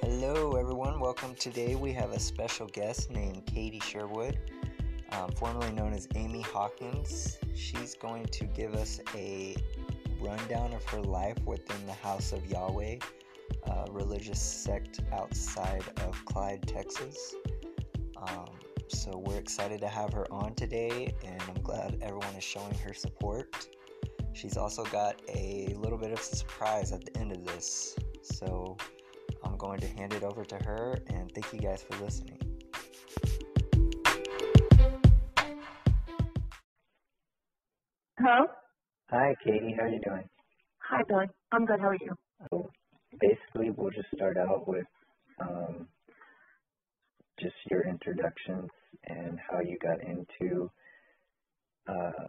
Hello, everyone. Welcome. Today we have a special guest named Katie Sherwood, um, formerly known as Amy Hawkins. She's going to give us a rundown of her life within the House of Yahweh, a religious sect outside of Clyde, Texas. Um, so we're excited to have her on today, and I'm glad everyone is showing her support. She's also got a little bit of a surprise at the end of this. So I'm going to hand it over to her, and thank you guys for listening. Hello? Hi, Katie. How are you doing? Hi, Billy. I'm good. How are you? Basically, we'll just start out with um, just your introductions and how you got into uh,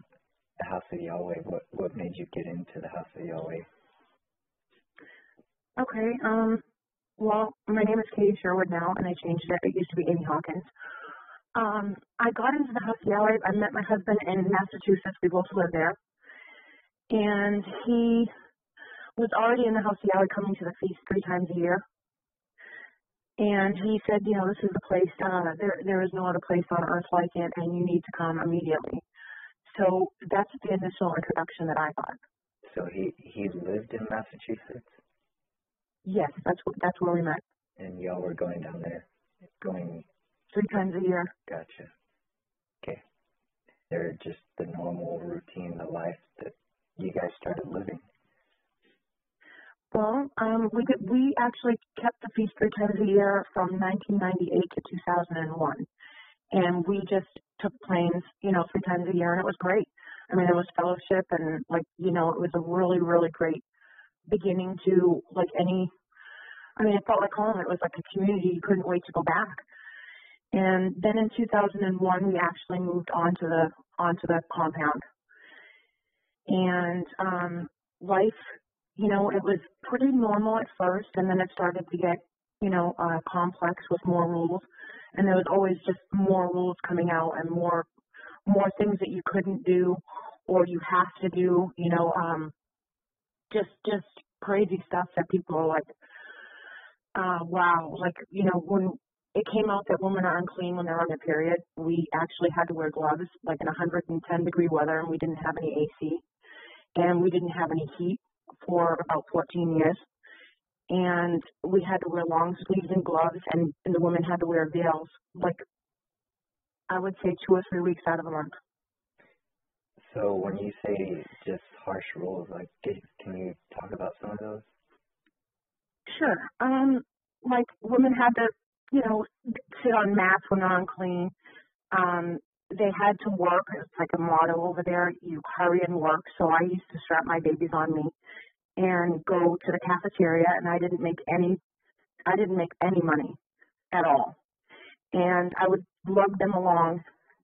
the House of Yahweh. What what made you get into the House of Yahweh? Okay. Um. Well, my name is Katie Sherwood now, and I changed it. It used to be Amy Hawkins. Um. I got into the House of Yahweh. I met my husband in Massachusetts. We both live there, and he was already in the House of Yahweh, coming to the feast three times a year. And he said, you know, this is the place. Uh, there, there is no other place on earth like it, and you need to come immediately. So that's the initial introduction that I got. So he he lived in Massachusetts, Yes, that's that's where we met. and y'all were going down there, going. Three times a year. Gotcha. Okay. They're just the normal routine, the life that you guys started living. Well, um, we did, we actually kept the feast three times a year from 1998 to 2001, and we just took planes, you know, three times a year, and it was great. I mean, it was fellowship, and like, you know, it was a really, really great beginning to like any. I mean, it felt like home. It was like a community. You couldn't wait to go back. And then in 2001, we actually moved onto the onto the compound, and um, life you know, it was pretty normal at first, and then it started to get, you know, uh, complex with more rules, and there was always just more rules coming out and more, more things that you couldn't do or you have to do, you know, um, just, just crazy stuff that people are like, uh, wow, like, you know, when it came out that women are unclean when they're on their period, we actually had to wear gloves, like in 110 degree weather, and we didn't have any AC, and we didn't have any heat for about 14 years. And we had to wear long sleeves and gloves, and, and the women had to wear veils, like I would say two or three weeks out of the month. So when you say just harsh rules, like, can can you talk about some of those? Sure. Um, like women had to, you know, sit on mats when they're unclean. Um, they had to work. It's like a motto over there. You hurry and work. So I used to strap my babies on me and go to the cafeteria, and I didn't make any. I didn't make any money at all. And I would lug them along,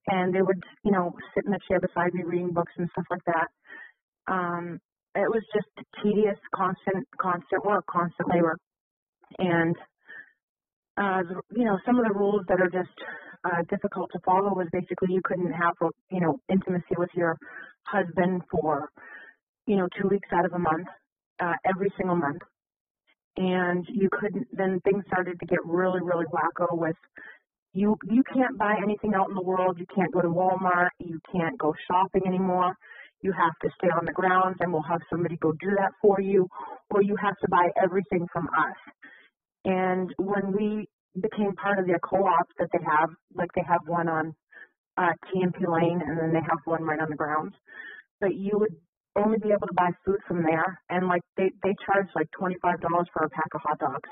and they would, you know, sit in the chair beside me reading books and stuff like that. Um, it was just tedious, constant, constant work, constant labor, and uh, you know, some of the rules that are just uh, difficult to follow was basically you couldn't have, you know, intimacy with your husband for, you know, two weeks out of a month, uh, every single month. And you couldn't, then things started to get really, really wacko with you, you can't buy anything out in the world. You can't go to Walmart. You can't go shopping anymore. You have to stay on the grounds and we'll have somebody go do that for you, or you have to buy everything from us. And when we became part of their co-op that they have, like they have one on uh, TMP Lane, and then they have one right on the grounds. But you would only be able to buy food from there, and like they they charge like twenty five dollars for a pack of hot dogs.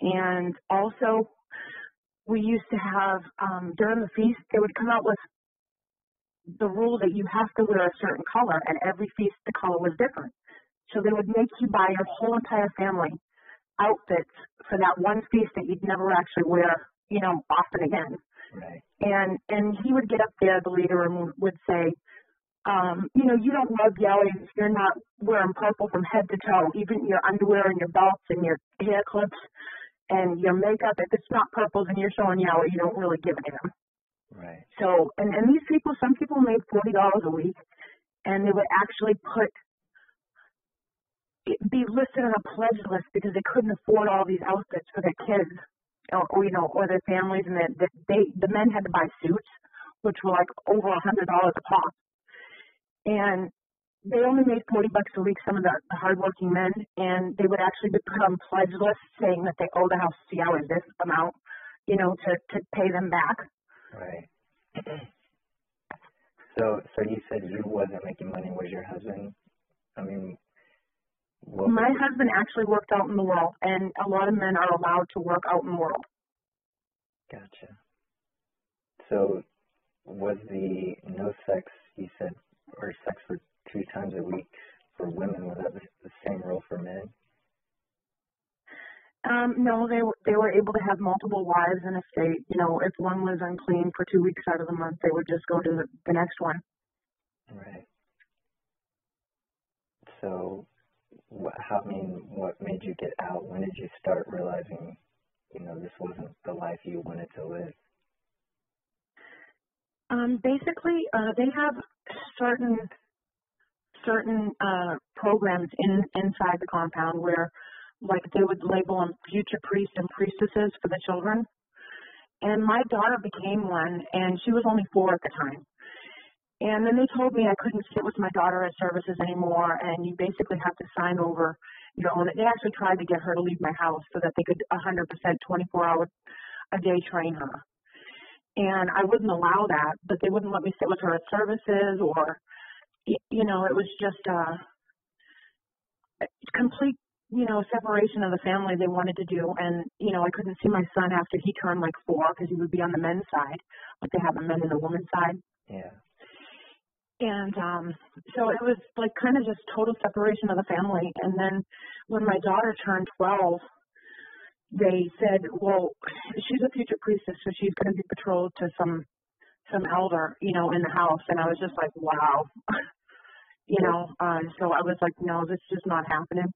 And also, we used to have um, during the feast they would come out with the rule that you have to wear a certain color, and every feast the color was different. So they would make you buy your whole entire family outfits for that one feast that you'd never actually wear, you know, often again. Right. And and he would get up there, the leader, and would say, um, you know, you don't love Yahweh if you're not wearing purple from head to toe, even your underwear and your belts and your hair clips. and your makeup, if it's not purple, then you're showing yellow. You don't really give a damn. Right. So, and, and these people, some people made forty dollars a week, and they would actually put be listed on a pledge list because they couldn't afford all these outfits for their kids, or, or you know, or their families, and that that they the men had to buy suits, which were like over a hundred dollars a pop, and they only made forty bucks a week. Some of the, the hardworking men, and they would actually be put on pledge lists saying that they owe the house the hours this amount, you know, to to pay them back. Right. so, so you said you wasn't making money. Was your husband? I mean, what My husband actually worked out in the world, and a lot of men are allowed to work out in the world. Gotcha. So, was the no sex you said, or sex for two times a week for women? Was that the, the same rule for men? Um, no, they were they were able to have multiple wives, and if they, you know, if one was unclean for two weeks out of the month, they would just go to the, the next one. Right. So, what? How? I mean, what made you get out? When did you start realizing, you know, this wasn't the life you wanted to live? Um, basically, uh, they have certain certain uh, programs in inside the compound where, like, they would label them future priests and priestesses for the children. And my daughter became one, and she was only four at the time. And then they told me I couldn't sit with my daughter at services anymore, and you basically have to sign over your own. They actually tried to get her to leave my house so that they could 100% 24 hours a day train her and I wouldn't allow that, but they wouldn't let me sit with her at services or, you know, it was just a complete, you know, separation of the family they wanted to do. And, you know, I couldn't see my son after he turned like four because he would be on the men's side, like they have the men and the women's side. Yeah. And um, so it was like kind of just total separation of the family. And then when my daughter turned 12, they said, well, she's a future priestess, so she's going to be betrothed to some some elder, you know, in the house. And I was just like, wow, you know. Uh, so I was like, no, this is just not happening.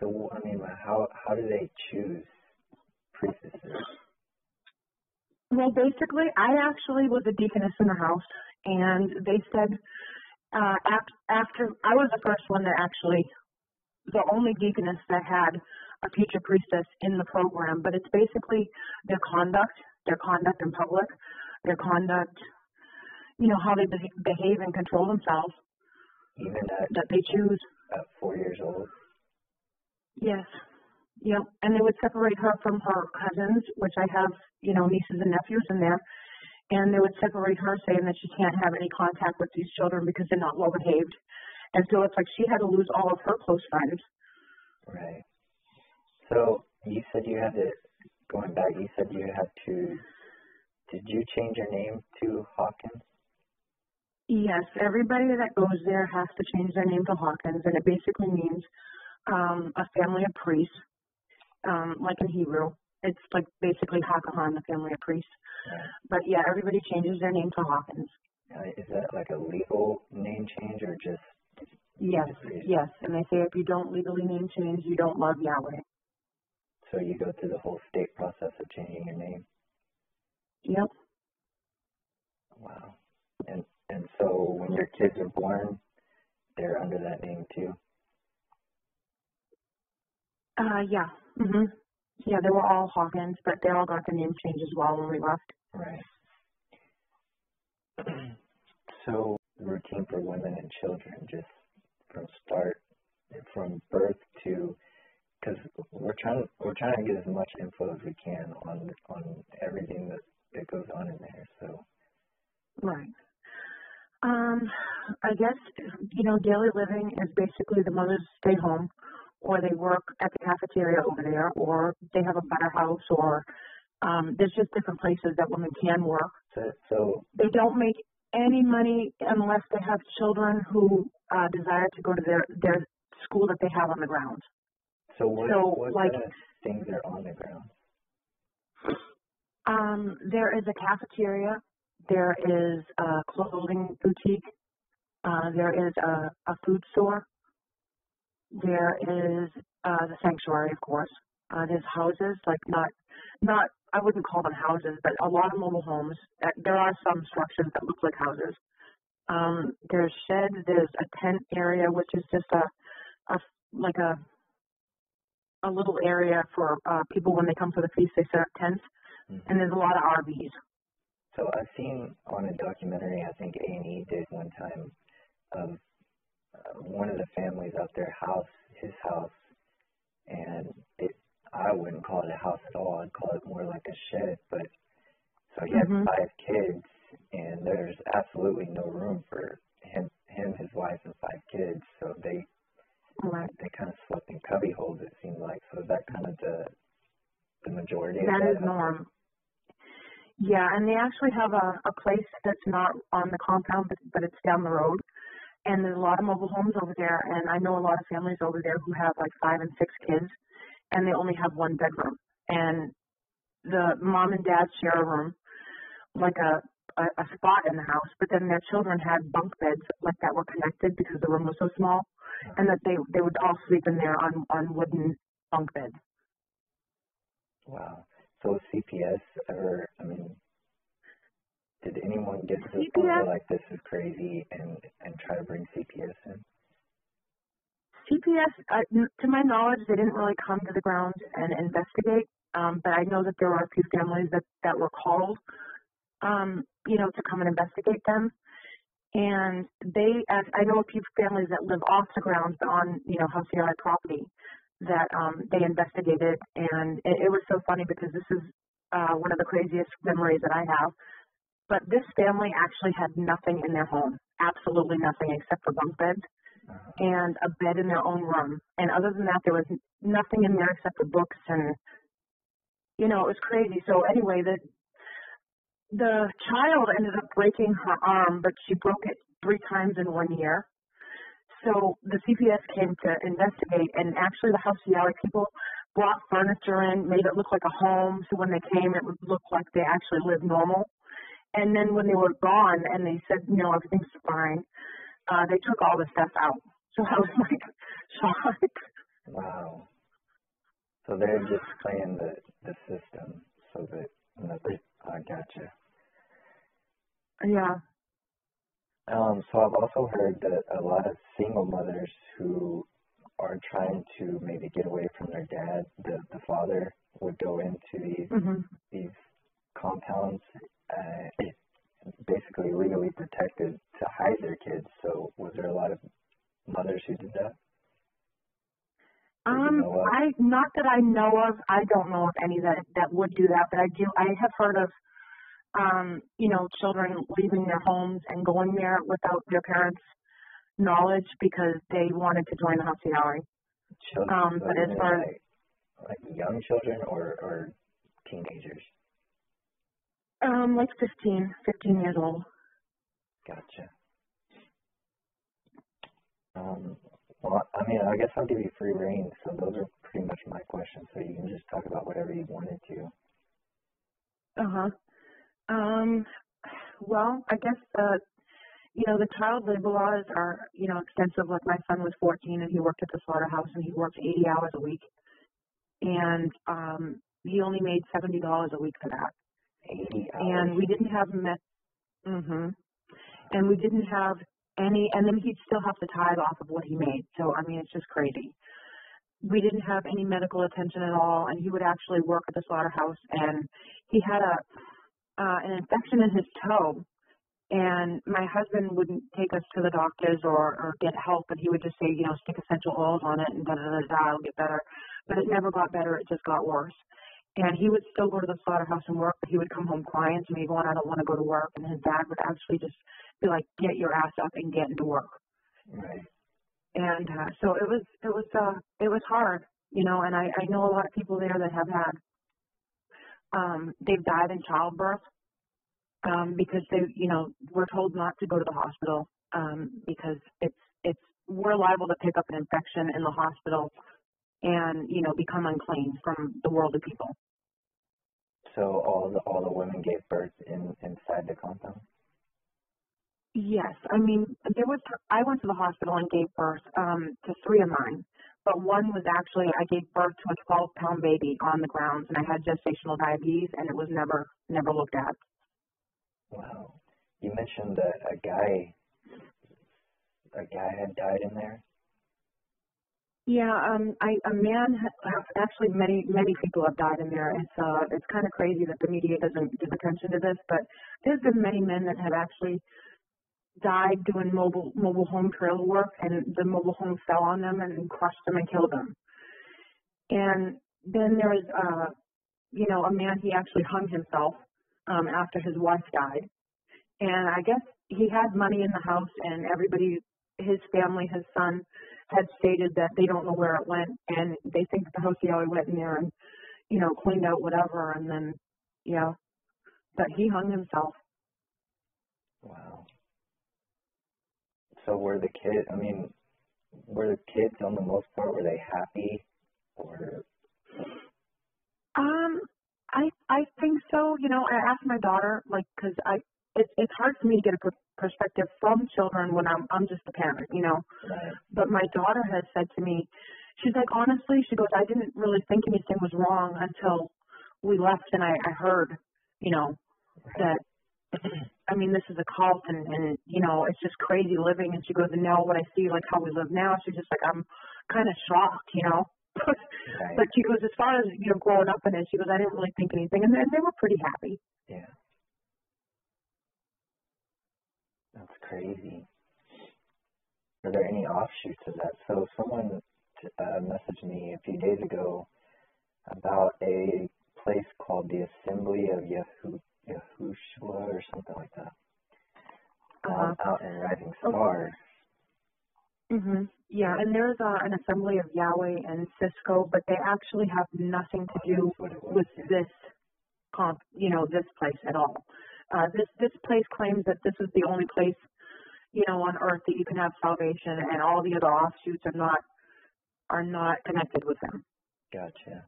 So, I mean, how how do they choose priestesses? Well, basically, I actually was a deaconess in the house, and they said uh, af- after I was the first one that actually, the only deaconess that had a future priestess in the program. But it's basically their conduct, their conduct in public, their conduct, you know, how they be- behave and control themselves Even at that they choose. at four years old. Yes. Yep. And they would separate her from her cousins, which I have, you know, nieces and nephews in there. And they would separate her, saying that she can't have any contact with these children because they're not well behaved. And so it's like she had to lose all of her close friends. Right. So you said you had to going back. You said you had to. Did you change your name to Hawkins? Yes, everybody that goes there has to change their name to Hawkins, and it basically means um, a family of priests, um, like in Hebrew. It's like basically Hakahan, the family of priests. Right. But yeah, everybody changes their name to Hawkins. Uh, is that like a legal name change or just? Yes, yes. And they say if you don't legally name change, you don't love Yahweh. So you go through the whole state process of changing your name. Yep. Wow. And and so when your kids are born, they're under that name too. Uh, yeah. Mhm. Yeah, they were all Hawkins, but they all got the name change as well when we left. Right. so routine for women and children, just from start, from birth to, because we're trying to we're trying to get as much info as we can on on everything that that goes on in there. So Right. Um, I guess you know daily living is basically the mothers stay home, or they work at the cafeteria over there, or they have a house, or um, there's just different places that women can work. so so They don't make any money unless they have children who uh, desire to go to their their school that they have on the ground. So what So, what like- kind of things are on the ground? Um, there is a cafeteria. There is a clothing boutique. Uh, there is a, a food store. There is uh, the sanctuary, of course. Uh, there's houses, like not, not, I wouldn't call them houses, but a lot of mobile homes. Uh, There are some structures that look like houses. Um, there's sheds, there's a tent area, which is just a, a like a, a little area for uh, people when they come for the feast, they set up tents, Mhm. and there's a lot of RVs. So I've seen on a documentary, I think A and E did one time, of uh, one of the families out their house, his house, and it. I wouldn't call it a house at all. I'd call it more like a shed. But so he had Mhm. five kids, and there's absolutely no room for him, him, his wife, and five kids. So they Right. they kind of slept in cubby holes. It seemed like. So is that kind of the the majority of That that is norm. Yeah, and they actually have a, a place that's not on the compound, but, but it's down the road. And there's a lot of mobile homes over there, and I know a lot of families over there who have like five and six kids, and they only have one bedroom. And the mom and dad share a room, like a, a, a spot in the house, but then their children had bunk beds like that were connected because the room was so small, and that they they would all sleep in there on on wooden bunk beds. Wow. So CPS ever, I mean, did anyone get to the point like this is crazy and and try to bring CPS in? CPS, uh, to my knowledge, they didn't really come to the ground and investigate. Um, but I know that there were a few families that that were called, um, you know, to come and investigate them. And they, as I know a few families that live off the grounds but on, you know, House Yard property that um, they investigated. And it, it was so funny because this is uh, one of the craziest memories that I have. But this family actually had nothing in their home, absolutely nothing except for bunk beds Uh, and a bed in their own room. And other than that, there was nothing in there except for books and, you know, it was crazy. So anyway, the the child ended up breaking her arm, but she broke it three times in one year. So the CPS came to investigate, and actually the House people brought furniture in, made it look like a home. So when they came, it would look like they actually lived normal. And then when they were gone, and they said, you know, everything's fine, uh, they took all the stuff out. So I was like shocked. wow. So they're just playing the the system so that you know, they, I gotcha. Yeah. Um, so I've also heard that a lot of single mothers who are trying to maybe get away from their dad, the the father, would go into these hmm these compounds, uh, basically legally protected to hide their kids. So was there a lot of mothers who did that? Um. I not that I know of. I don't know of any that that would do that, but I do. I have heard of, um, you know, children leaving their homes and going there without their parents' knowledge because they wanted to join the Haciari. Children, Um, but as far as like, like young children or or teenagers. um, like 15, 15 years old. Gotcha. Um, well, I mean, I guess I'll give you free reign. So those are pretty much my questions. So you can just talk about whatever you wanted to. Uh huh. Um, well, I guess uh, you know the child labor laws are you know extensive. Like my son was 14 and he worked at the slaughterhouse and he worked 80 hours a week, and um, he only made 70 dollars a week for that. 80 hours. And we didn't have met. Mhm. And we didn't have any, and then he'd still have to tithe off of what he made. So I mean, it's just crazy. We didn't have any medical attention at all, and he would actually work at the slaughterhouse, and he had a uh, an infection in his toe, and my husband wouldn't take us to the doctors or, or get help, and he would just say, you know, stick essential oils on it and da da da da, it'll get better. But it never got better; it just got worse. And he would still go to the slaughterhouse and work, but he would come home crying to me, going, "I don't want to go to work." And his dad would actually just be like, "Get your ass up and get into work." Right. And uh, so it was, it was, uh, it was hard, you know. And I, I know a lot of people there that have had, um, they've died in childbirth um, because they, you know, were told not to go to the hospital um, because it's, it's, we're liable to pick up an infection in the hospital and, you know, become unclean from the world of people. So all the all the women gave birth in inside the compound. Yes, I mean there was. I went to the hospital and gave birth um, to three of mine, but one was actually I gave birth to a 12 pound baby on the grounds, and I had gestational diabetes, and it was never never looked at. Wow. You mentioned that a guy, a guy had died in there. Yeah, um, I a man actually many many people have died in there. It's uh it's kind of crazy that the media doesn't give attention to this, but there's been many men that have actually died doing mobile mobile home trailer work, and the mobile home fell on them and crushed them and killed them. And then there was, uh, you know, a man he actually hung himself um, after his wife died, and I guess he had money in the house, and everybody, his family, his son, had stated that they don't know where it went, and they think the house he went in there and, you know, cleaned out whatever, and then, yeah, but he hung himself. Wow. So were the kids? I mean, were the kids on the most part were they happy or? Um, I I think so. You know, I asked my daughter like because I it's it's hard for me to get a per- perspective from children when I'm I'm just a parent, you know. Right. But my daughter has said to me, she's like honestly, she goes, I didn't really think anything was wrong until we left and I I heard, you know, that I mean, this is a cult and, and, you know, it's just crazy living. And she goes, and now when I see like how we live now, she's just like, I'm kind of shocked, you know. Right. but she goes, as far as, you know, growing up in it, she goes, I didn't really think anything. And, and they were pretty happy. Yeah. That's crazy. Are there any offshoots of that? So someone t- uh, messaged me a few days ago about a place called the Assembly of Yahu- Yahushua or something like that. Uh-huh. Um, out in Rising Star. hmm Yeah, and there's uh, an assembly of Yahweh and Cisco, but they actually have nothing to do it was. with yeah. this comp, you know, this place at all. Uh, this this place claims that this is the only place, you know, on earth that you can have salvation, and all the other offshoots are not are not connected with them. Gotcha.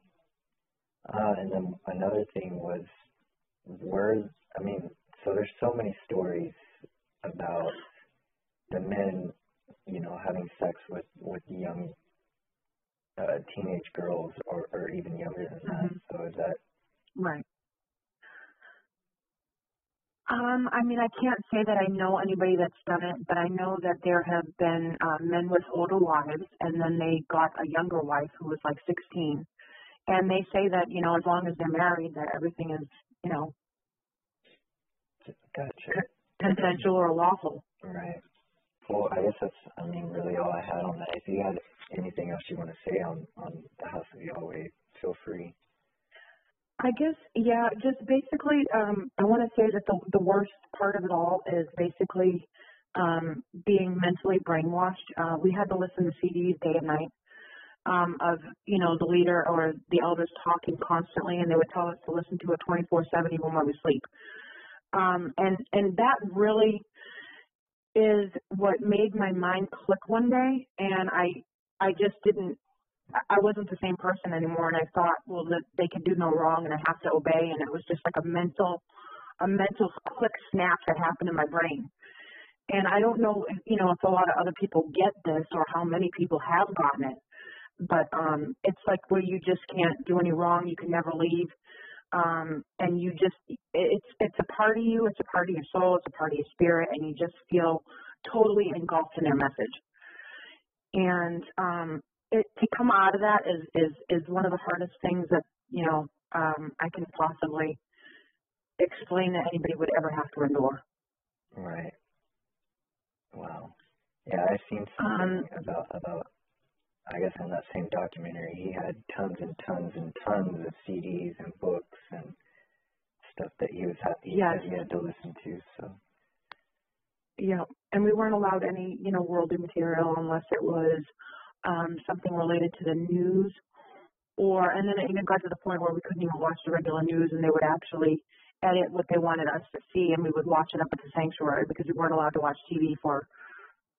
Uh, and then another thing was, where, I mean, so there's so many stories about the men, you know, having sex with, with young uh, teenage girls or, or even younger than that. Mhm. So is that, Right. Um, I mean, I can't say that I know anybody that's done it, but I know that there have been uh, men with older wives, and then they got a younger wife who was like 16, and they say that you know as long as they're married, that everything is you know gotcha. consensual or lawful. Right. Well, I guess that's, I mean, really all I had on that. If you had anything else you want to say on, on the House of Yahweh, feel free. I guess, yeah, just basically, um, I want to say that the the worst part of it all is basically um, being mentally brainwashed. Uh, we had to listen to CDs day and night um, of, you know, the leader or the elders talking constantly, and they would tell us to listen to it 24/7 even when we sleep. Um, and and that really is what made my mind click one day, and I I just didn't I- wasn't the same person anymore, and I thought, well, they can do no wrong, and I have to obey, and it was just like a mental, a mental quick snap that happened in my brain. And I don't know, if, you know, if a lot of other people get this or how many people have gotten it, but um, it's like where you just can't do any wrong, you can never leave, um, and you just, it's it's a part of you, it's a part of your soul, it's a part of your spirit, and you just feel totally engulfed in their message. And um, it, to come out of that is, is, is one of the hardest things that, you know, um, I can possibly explain that anybody would ever have to endure. Right. Wow. Yeah, I've seen Um, about, about, I guess in that same documentary, he had tons and tons and tons of CDs and books and stuff that he was happy Yes. that he had to listen to. So, Yeah, and we weren't allowed any, you know, worldly material unless it was um, something related to the news, or and then it even got to the point where we couldn't even watch the regular news, and they would actually edit what they wanted us to see, and we would watch it up at the sanctuary because we weren't allowed to watch TV for,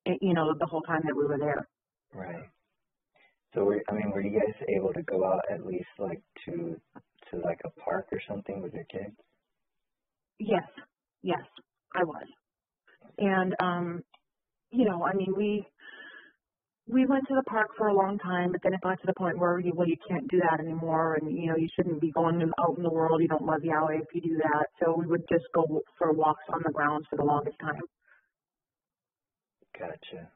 eh, you know, the whole time that we were there. right. So, were, I mean, were you guys able to go out at least like to, to like a park or something with your kids? Yes, yes, I was. And um, you know, I mean, we we went to the park for a long time, but then it got to the point where you, well, you can't do that anymore, and you know, you shouldn't be going out in the world. You don't love Yahweh if you do that. So we would just go for walks on the grounds for the longest time. Gotcha.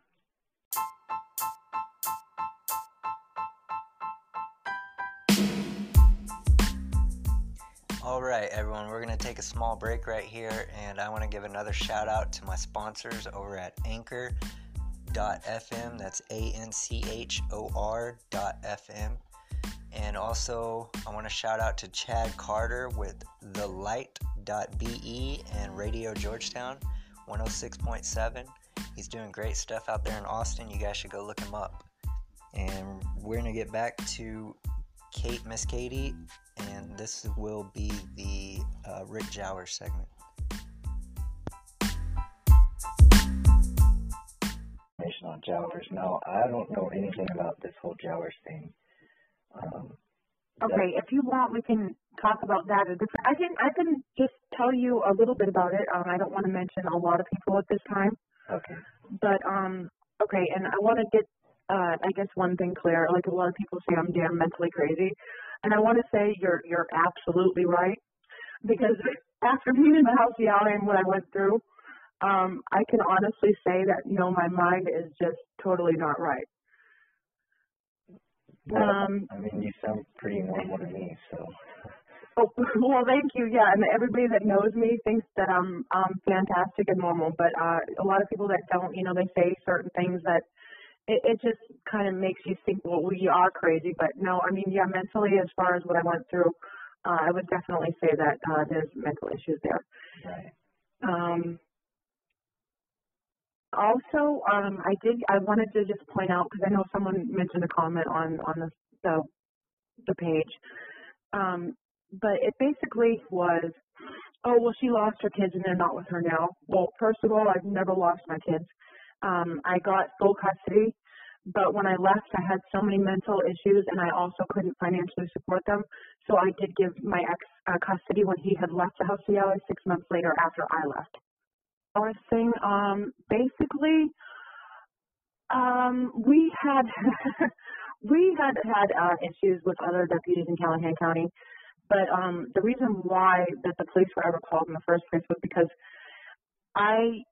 All right, everyone, we're going to take a small break right here, and I want to give another shout out to my sponsors over at Anchor anchor.fm. That's A N C H O R dot FM. And also, I want to shout out to Chad Carter with the light.be and Radio Georgetown 106.7. He's doing great stuff out there in Austin. You guys should go look him up. And we're going to get back to Kate, Miss Katie, and this will be the uh, Rick Jowers segment. On Jowers. Now, I don't know anything about this whole Jowers thing. Um, okay, if you want, we can talk about that. I can I can just tell you a little bit about it. Um, I don't want to mention a lot of people at this time. Okay. But um, okay, and I want to get uh, I guess one thing clear. Like a lot of people say, I'm damn mentally crazy, and I want to say you're you're absolutely right because after being in the house the and what I went through, um, I can honestly say that you know my mind is just totally not right. Well, um, I mean, you sound pretty normal to me, so. Oh, well, thank you. Yeah, and everybody that knows me thinks that I'm um fantastic and normal, but uh, a lot of people that don't, you know, they say certain things that it, it just kind of makes you think, well, we are crazy. But no, I mean, yeah, mentally, as far as what I went through, uh, I would definitely say that uh, there's mental issues there. Right. Um, also, um, I did. I wanted to just point out because I know someone mentioned a comment on on the the, the page, um, but it basically was, oh well, she lost her kids and they're not with her now. Well, first of all, I've never lost my kids. Um, I got full custody, but when I left, I had so many mental issues and I also couldn't financially support them. So I did give my ex uh, custody when he had left the house of six months later after I left our thing. Um, basically, um, we had we had had uh, issues with other deputies in Callahan County, but um, the reason why that the police were ever called in the first place was because I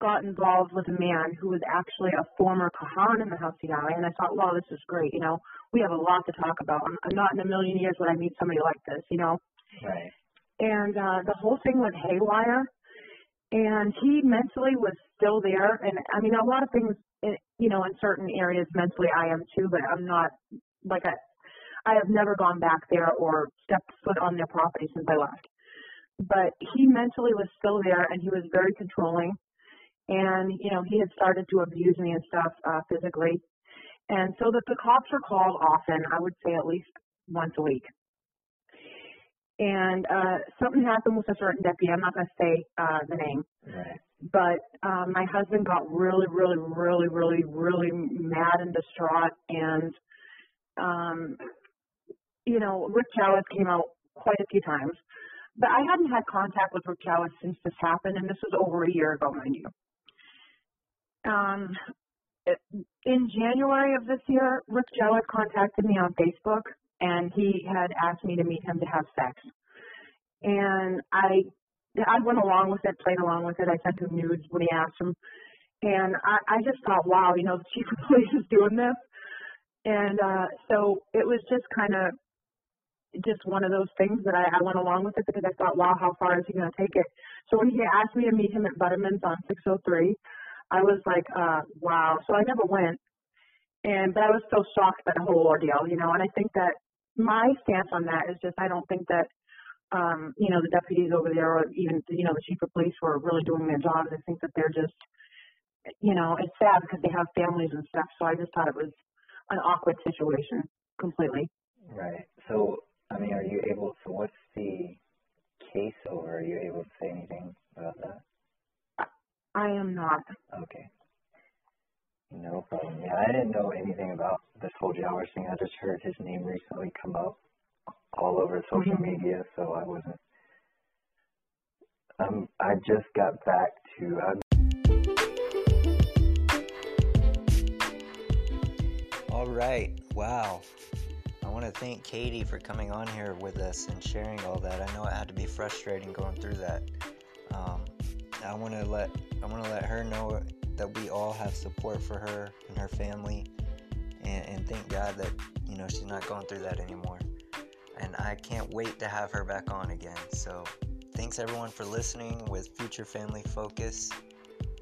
got involved with a man who was actually a former Kahan in the House CI, and I thought, wow, this is great. You know, we have a lot to talk about. I'm, I'm not in a million years would I meet somebody like this. You know. Right. And uh, the whole thing went haywire and he mentally was still there. And I mean, a lot of things, in, you know, in certain areas mentally I am too, but I'm not like I, I have never gone back there or stepped foot on their property since I left. But he mentally was still there, and he was very controlling. And you know, he had started to abuse me and stuff uh, physically. And so that the cops were called often, I would say at least once a week and uh, something happened with a certain deputy. I'm not going to say uh, the name, right. but um, my husband got really, really, really, really, really mad and distraught, and um, you know, Rick Jowers came out quite a few times, but I hadn't had contact with Rick Jowers since this happened, and this was over a year ago, mind you. Um, in January of this year, Rick Jowers contacted me on Facebook and he had asked me to meet him to have sex. And I I went along with it, played along with it. I sent him nudes when he asked him. And I, I just thought, wow, you know, the chief of police is doing this. And uh, so it was just kind of just one of those things that I, I went along with it because I thought, wow, how far is he going to take it? So when he asked me to meet him at Butterman's on 603, I was like, uh, wow. So I never went. And but I was so shocked by the whole ordeal, you know. And I think that my stance on that is just I don't think that um, you know the deputies over there or even you know the chief of police were really doing their jobs. I think that they're just you know it's sad because they have families and stuff. So I just thought it was an awkward situation completely. Right. So I mean, are you able? So what's the case over? Are you able to say anything about that? I am not. Okay. No problem. Yeah, I didn't know anything about this whole Jowers thing. I just heard his name recently come up all over social mm-hmm. media, so I wasn't. Um, I just got back to. I'm... all right. Wow. I want to thank Katie for coming on here with us and sharing all that. I know it had to be frustrating going through that. Um, I want to let I want to let her know that we all have support for her and her family, and, and thank God that you know she's not going through that anymore. And I can't wait to have her back on again. So thanks everyone for listening with Future Family Focus.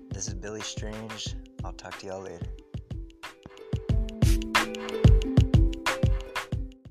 This is Billy Strange. I'll talk to y'all later.